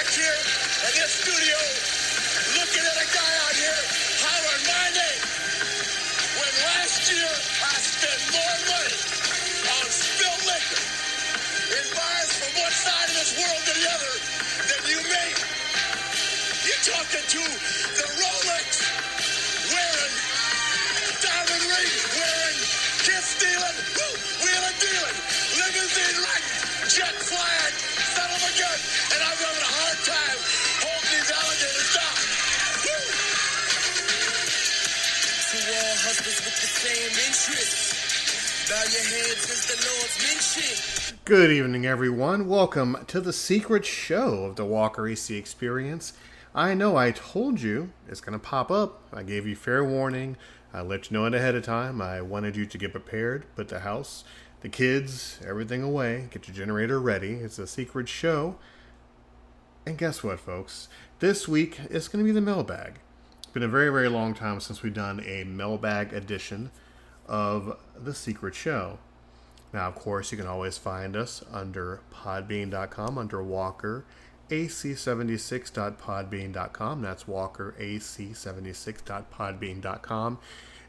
back here in this studio looking at a guy out here hollering my name. When last year I spent more money on spilled liquor in bars from one side of this world to the other than you made. You're talking to the Rolex Good evening, everyone. Welcome to the secret show of the Walker AC Experience. I know I told you it's going to pop up. I gave you fair warning. I let you know it ahead of time. I wanted you to get prepared, put the house, the kids, everything away, get your generator ready. It's a secret show. And guess what, folks? This week it's going to be the mailbag. Been a very, very long time since we've done a mailbag edition of the secret show. Now, of course, you can always find us under podbean.com under Walker ac76.podbean.com. That's Walker ac76.podbean.com.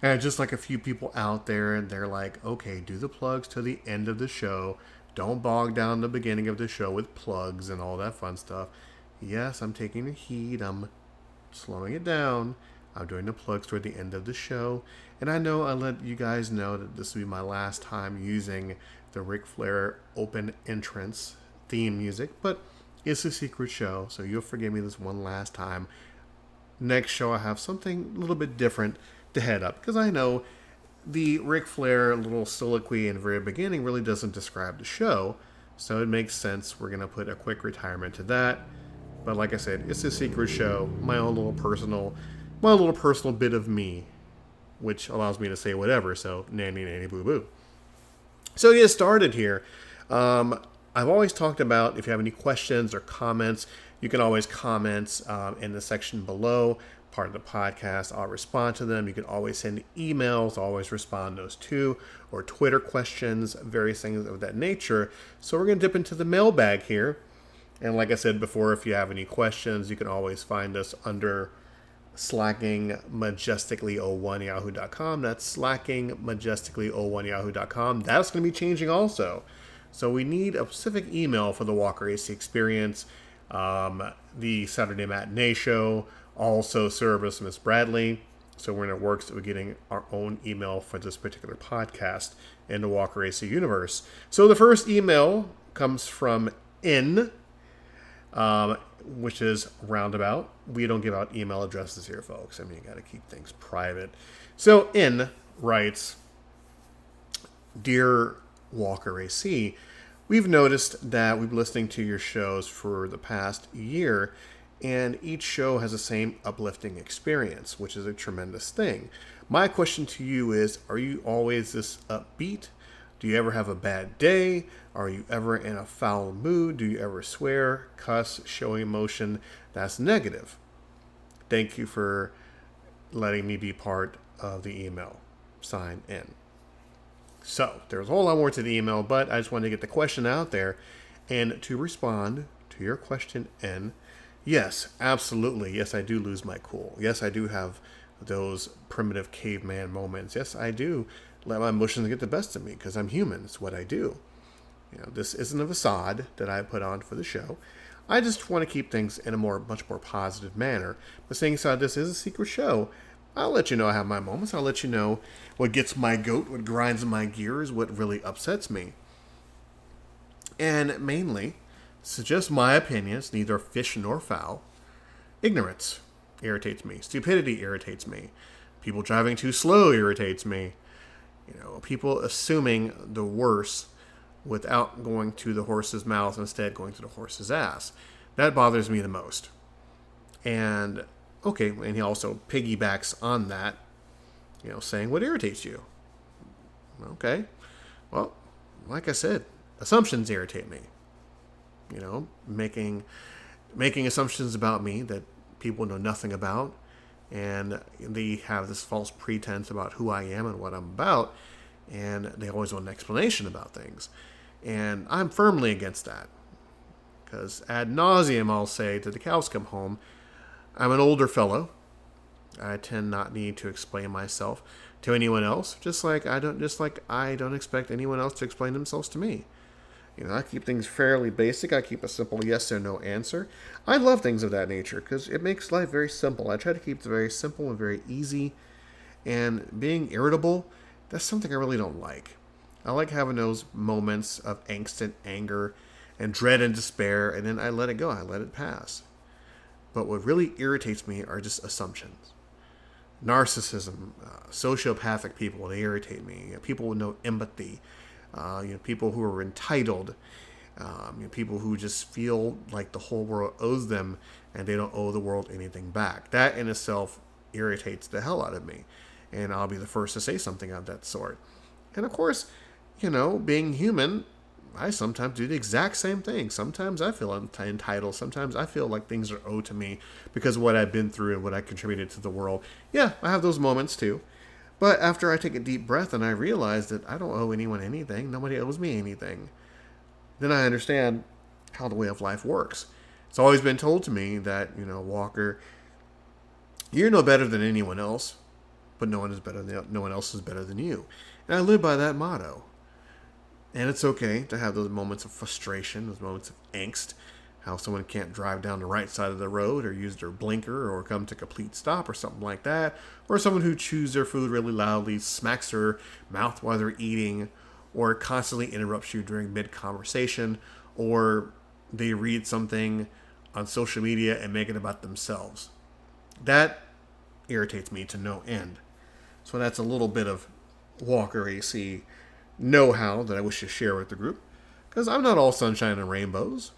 And just like a few people out there, and they're like, okay, do the plugs to the end of the show. Don't bog down the beginning of the show with plugs and all that fun stuff. Yes, I'm taking heat. I'm slowing it down. I'm doing the plugs toward the end of the show. And I know I let you guys know that this will be my last time using the Ric Flair open entrance theme music, but it's a secret show, so you'll forgive me this one last time. Next show, I have something a little bit different to head up because I know the Ric Flair little soliloquy in the very beginning really doesn't describe the show, so it makes sense. We're going to put a quick retirement to that. But like I said, it's a secret show, my own little personal, my little personal bit of me, which allows me to say whatever. So nanny nanny boo boo. So get started here, um, I've always talked about if you have any questions or comments, you can always comment um, in the section below, part of the podcast. I'll respond to them. You can always send emails, I'll always respond those too, or Twitter questions, various things of that nature. So we're going to dip into the mailbag here. And like I said before, if you have any questions, you can always find us under slacking majestically01 yahoo.com. That's slacking majestically01 yahoo.com. That's going to be changing also. So we need a specific email for the Walker AC experience. Um, the Saturday Matinee Show also service Miss Bradley. So we're in the works of getting our own email for this particular podcast in the Walker AC universe. So the first email comes from N, um, which is roundabout. We don't give out email addresses here, folks. I mean, you got to keep things private. So in writes, Dear Walker AC, we've noticed that we've been listening to your shows for the past year, and each show has the same uplifting experience, which is a tremendous thing. My question to you is Are you always this upbeat? Do you ever have a bad day? Are you ever in a foul mood? Do you ever swear, cuss, show emotion that's negative? Thank you for letting me be part of the email. Sign in. So there's a whole lot more to the email, but I just wanted to get the question out there. And to respond to your question, N, yes, absolutely. Yes, I do lose my cool. Yes, I do have those primitive caveman moments. Yes, I do let my emotions get the best of me because I'm human. It's what I do. You know, this isn't a facade that I put on for the show. I just want to keep things in a more, much more positive manner. But saying aside, this is a secret show. I'll let you know I have my moments. I'll let you know what gets my goat, what grinds my gears, what really upsets me. And mainly, is just my opinions, neither fish nor fowl. Ignorance irritates me. Stupidity irritates me. People driving too slow irritates me. You know, people assuming the worst without going to the horse's mouth, instead going to the horse's ass. That bothers me the most. And okay, and he also piggybacks on that, you know, saying what irritates you. Okay, well, like I said, assumptions irritate me. You know, making making assumptions about me that people know nothing about, and they have this false pretense about who I am and what I'm about, and they always want an explanation about things. And I'm firmly against that Because ad nauseum, I'll say, to the cows come home, I'm an older fellow. I tend not need to explain myself to anyone else, just like I don't just like I don't expect anyone else to explain themselves to me. You know, I keep things fairly basic. I keep a simple yes or no answer. I love things of that nature because it makes life very simple. I try to keep it very simple and very easy. And being irritable, that's something I really don't like. I like having those moments of angst and anger and dread and despair, and then I let it go. I let it pass. But what really irritates me are just assumptions. Narcissism, uh, sociopathic people, they irritate me. People with no empathy, uh, you know, people who are entitled, um, you know, people who just feel like the whole world owes them and they don't owe the world anything back. That in itself irritates the hell out of me. And I'll be the first to say something of that sort. And of course, you know, being human, I sometimes do the exact same thing. Sometimes I feel entitled. Sometimes I feel like things are owed to me because of what I've been through and what I contributed to the world. Yeah, I have those moments too. But after I take a deep breath and I realize that I don't owe anyone anything, nobody owes me anything, then I understand how the way of life works. It's always been told to me that, you know, Walker, you're no better than anyone else, but no one is better than no one else is better than you. And I live by that motto. And it's okay to have those moments of frustration, those moments of angst, how someone can't drive down the right side of the road or use their blinker or come to complete stop or something like that, or someone who chews their food really loudly, smacks their mouth while they're eating, or constantly interrupts you during mid conversation, or they read something on social media and make it about themselves. That irritates me to no end. So that's a little bit of Walker AC know how that I wish to share with the group. Because I'm not all sunshine and rainbows.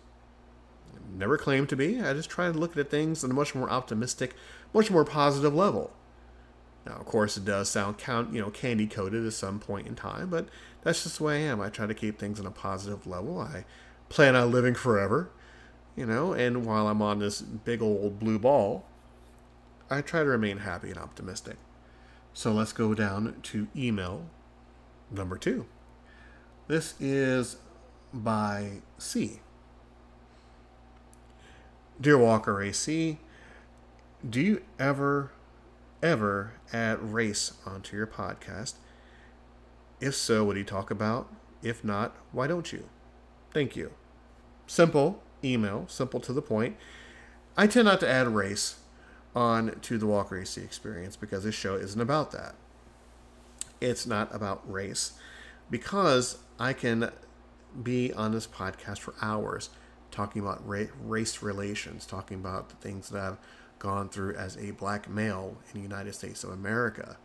Never claim to be. I just try to look at things on a much more optimistic, much more positive level. Now, of course, it does sound count, you know, candy coated at some point in time, but that's just the way I am. I try to keep things on a positive level. I plan on living forever, you know, and while I'm on this big old blue ball, I try to remain happy and optimistic. So let's go down to email number two. This is by C. Dear Walker AC, do you ever, ever add race onto your podcast? If so, what do you talk about? If not, why don't you? Thank you. Simple email, simple to the point. I tend not to add race on to the Walker AC experience because this show isn't about that. It's not about race because I can be on this podcast for hours talking about race relations, talking about the things that I've gone through as a black male in the United States of America.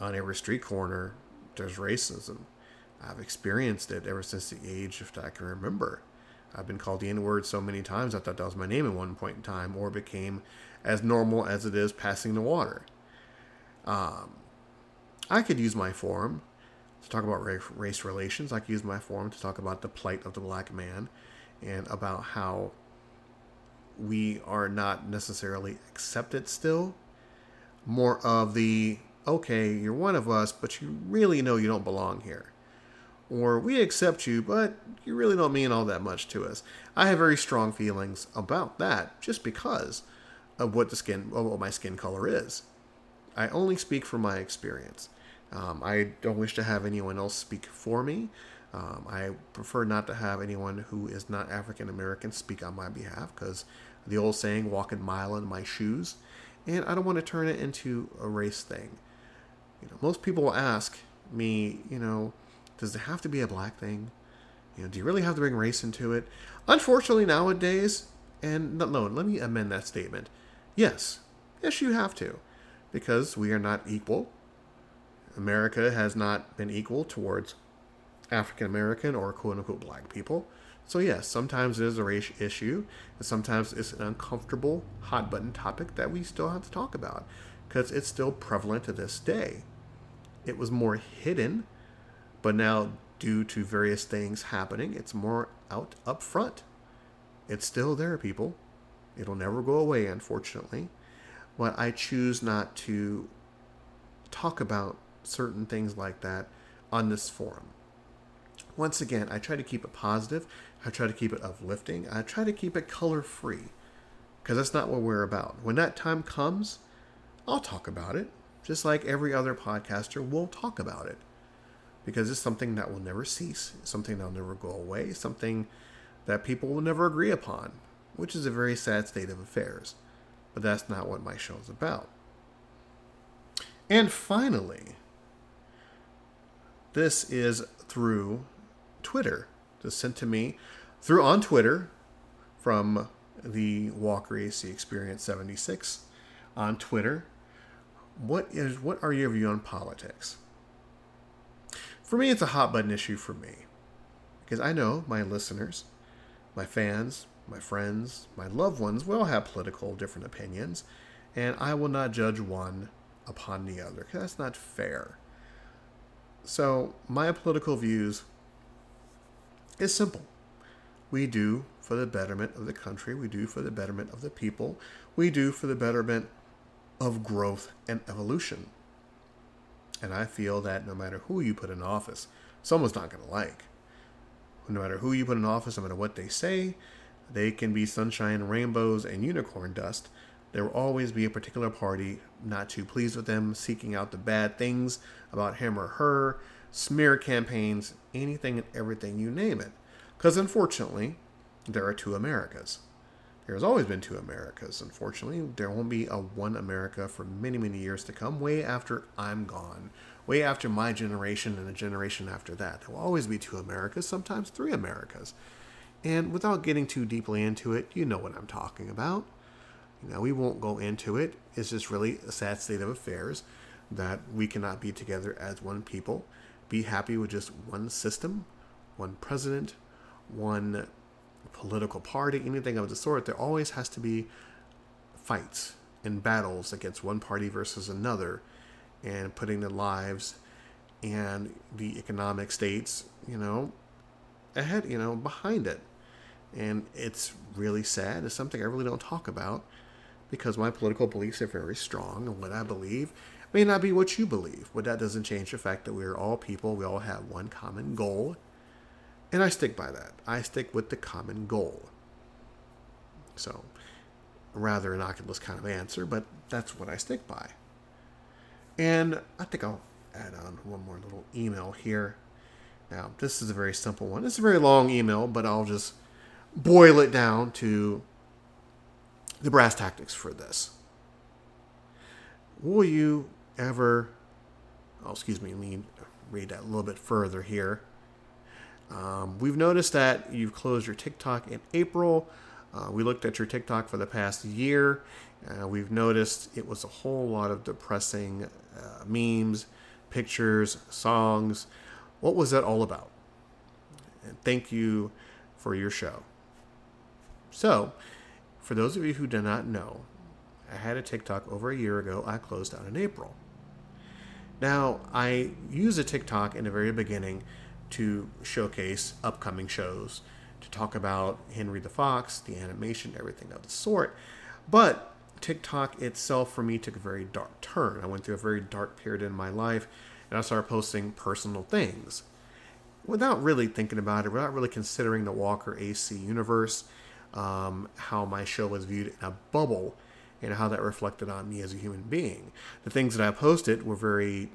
On every street corner, there's racism. I've experienced it ever since the age that I can remember. I've been called the N word so many times I thought that was my name at one point in time, or became as normal as it is passing the water. Um, I could use my forum to talk about race relations. I could use my forum to talk about the plight of the black man and about how we are not necessarily accepted still. More of the, okay, you're one of us, but you really know you don't belong here. Or we accept you, but you really don't mean all that much to us. I have very strong feelings about that just because of what the skin, of what my skin color is. I only speak from my experience. Um, I don't wish to have anyone else speak for me. Um, I prefer not to have anyone who is not African American speak on my behalf because the old saying, walk a mile in my shoes. And I don't want to turn it into a race thing. You know, most people will ask me, you know, does it have to be a black thing? You know, do you really have to bring race into it? Unfortunately, nowadays, and no, no let me amend that statement. Yes, yes, you have to, because we are not equal. America has not been equal towards African American or quote unquote black people. So, yes, sometimes it is a race issue, and sometimes it's an uncomfortable, hot button topic that we still have to talk about because it's still prevalent to this day. It was more hidden, but now, due to various things happening, it's more out up front. It's still there, people. It'll never go away, unfortunately. But I choose not to talk about certain things like that on this forum. Once again, I try to keep it positive. I try to keep it uplifting. I try to keep it color free because that's not what we're about. When that time comes, I'll talk about it, just like every other podcaster will talk about it because it's something that will never cease, something that will never go away, something that people will never agree upon, which is a very sad state of affairs. But that's not what my show is about. And finally, this is through Twitter. Just sent to me through on Twitter from the Walker AC Experience 76 on Twitter. What is what are your view on politics? For me, it's a hot button issue for me because I know my listeners, my fans, my friends, my loved ones will have political different opinions, and I will not judge one upon the other because that's not fair. So, my political views is simple. We do for the betterment of the country, we do for the betterment of the people, we do for the betterment of growth and evolution. And I feel that no matter who you put in office, someone's not going to like. No matter who you put in office, no matter what they say, they can be sunshine, rainbows, and unicorn dust. There will always be a particular party not too pleased with them, seeking out the bad things about him or her, smear campaigns, anything and everything, you name it. Because unfortunately, there are two Americas. There's always been two Americas. Unfortunately, there won't be a one America for many, many years to come, way after I'm gone, way after my generation and the generation after that. There will always be two Americas, sometimes three Americas. And without getting too deeply into it, you know what I'm talking about. Know, we won't go into it. It's just really a sad state of affairs that we cannot be together as one people, be happy with just one system, one president, one political party, anything of the sort. There always has to be fights and battles against one party versus another and putting the lives and the economic states, you know, ahead, you know, behind it. And it's really sad. It's something I really don't talk about because my political beliefs are very strong and what I believe may not be what you believe. But that doesn't change the fact that we are all people. We all have one common goal. And I stick by that. I stick with the common goal. So, rather innocuous kind of answer, but that's what I stick by. And I think I'll add on one more little email here. Now, this is a very simple one. It's a very long email, but I'll just boil it down to the brass tactics for this. Will you ever, oh, excuse me, let me read that a little bit further here. Um, we've noticed that you've closed your TikTok in April. Uh, we looked at your TikTok for the past year. Uh, we've noticed it was a whole lot of depressing uh, memes, pictures, songs. What was that all about? And thank you for your show. So, for those of you who do not know, I had a TikTok over a year ago. I closed out in April. Now, I use a TikTok in the very beginning to showcase upcoming shows, to talk about Henry the Fox, the animation, everything of the sort. But TikTok itself for me took a very dark turn. I went through a very dark period in my life and I started posting personal things without really thinking about it, without really considering the Walker AC universe, um, how my show was viewed in a bubble, and how that reflected on me as a human being. The things that I posted were very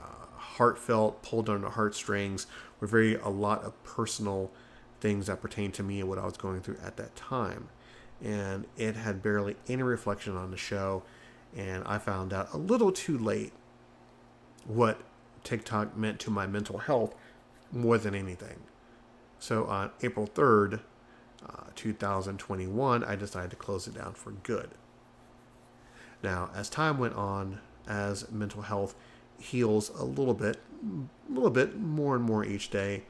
uh, heartfelt, pulled on the heartstrings, were very a lot of personal things that pertained to me and what I was going through at that time. And it had barely any reflection on the show, and I found out a little too late what TikTok meant to my mental health more than anything. So on April 3rd, uh, 2021, I decided to close it down for good. Now, as time went on, as mental health heals a little bit, a little bit more and more each day,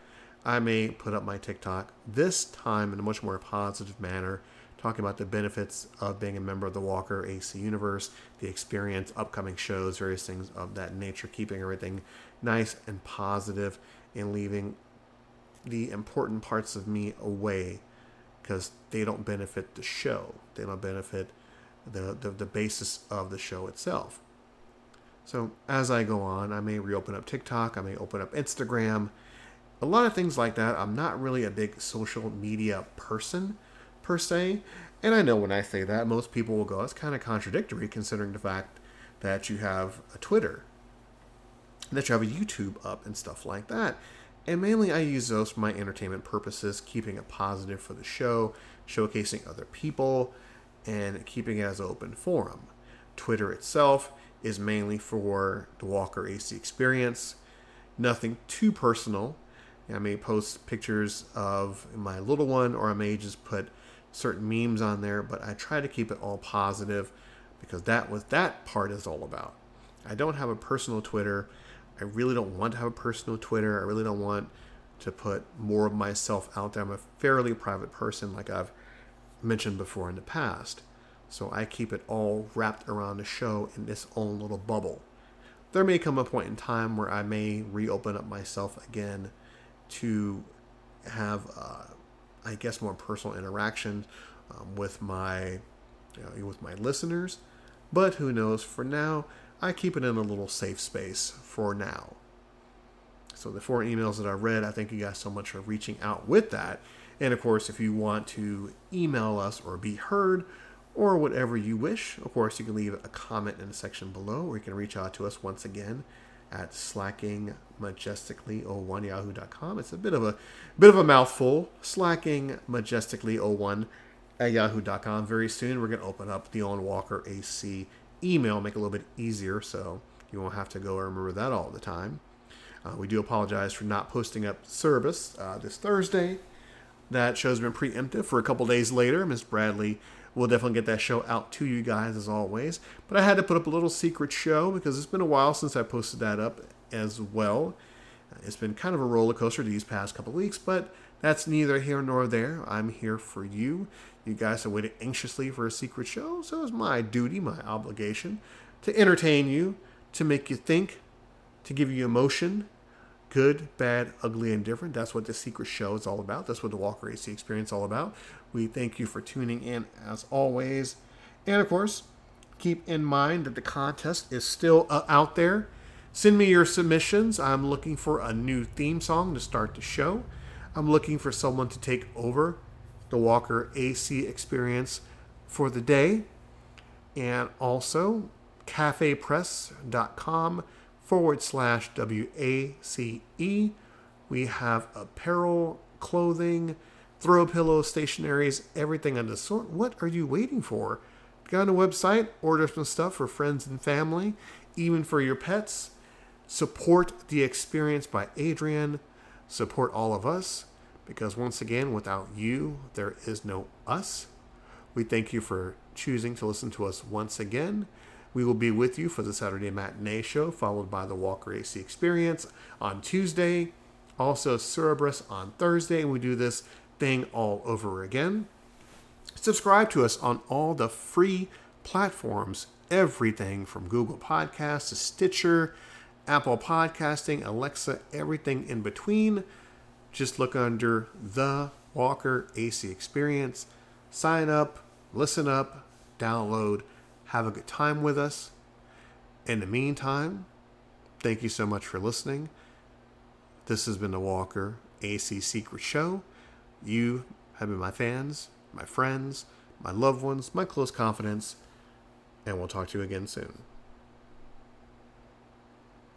I may put up my TikTok, this time in a much more positive manner, talking about the benefits of being a member of the Walker AC universe, the experience, upcoming shows, various things of that nature, keeping everything nice and positive and leaving the important parts of me away because they don't benefit the show. They don't benefit the, the, the basis of the show itself. So as I go on, I may reopen up TikTok, I may open up Instagram, a lot of things like that. I'm not really a big social media person per se. And I know when I say that, most people will go, that's kind of contradictory considering the fact that you have a Twitter, that you have a YouTube up and stuff like that. And mainly I use those for my entertainment purposes, keeping it positive for the show, showcasing other people, and keeping it as an open forum. Twitter itself is mainly for the Walker AC experience. Nothing too personal. I may post pictures of my little one, or I may just put certain memes on there, but I try to keep it all positive because that was that part is all about. I don't have a personal Twitter. I really don't want to have a personal Twitter. I really don't want to put more of myself out there. I'm a fairly private person, like I've mentioned before in the past. So I keep it all wrapped around the show in this own little bubble. There may come a point in time where I may reopen up myself again to have, uh, I guess, more personal interaction um, with my you know, with my listeners. But who knows? For now, I keep it in a little safe space for now. So the four emails that I read, I thank you guys so much for reaching out with that. And of course, if you want to email us or be heard or whatever you wish, of course, you can leave a comment in the section below, or you can reach out to us once again at slackingmajestically01yahoo.com. It's a bit of a bit of a mouthful. Slackingmajestically01 at yahoo.com. Very soon, we're going to open up the Owen Walker AC email, make it a little bit easier, so you won't have to go remember that all the time. Uh, we do apologize for not posting up service uh, this Thursday. That show's been preemptive for a couple days later. Miss Bradley will definitely get that show out to you guys as always. But I had to put up a little secret show because it's been a while since I posted that up as well. It's been kind of a roller coaster these past couple weeks, but that's neither here nor there. I'm here for you. You guys have waited anxiously for a secret show, so it's my duty, my obligation to entertain you, to make you think, to give you emotion, good, bad, ugly, and different. That's what the secret show is all about. That's what the Walker AC experience is all about. We thank you for tuning in as always. And of course, keep in mind that the contest is still uh, out there. Send me your submissions. I'm looking for a new theme song to start the show. I'm looking for someone to take over the Walker AC experience for the day. And also, cafepress.com forward slash WACE. We have apparel, clothing, throw pillows, stationaries, everything of the sort. What are you waiting for? Go on the website, order some stuff for friends and family, even for your pets. Support the experience by Adrian. Support all of us because once again, without you, there is no us. We thank you for choosing to listen to us once again. We will be with you for the Saturday matinee show, followed by the Walker AC Experience on Tuesday. Also, Cerberus on Thursday. and We do this thing all over again. Subscribe to us on all the free platforms, everything from Google Podcasts to Stitcher, Apple Podcasting, Alexa, everything in between. Just look under the Walker AC Experience. Sign up, listen up, download, have a good time with us. In the meantime, thank you so much for listening. This has been the Walker AC Secret Show. You have been my fans, my friends, my loved ones, my close confidants, and we'll talk to you again soon.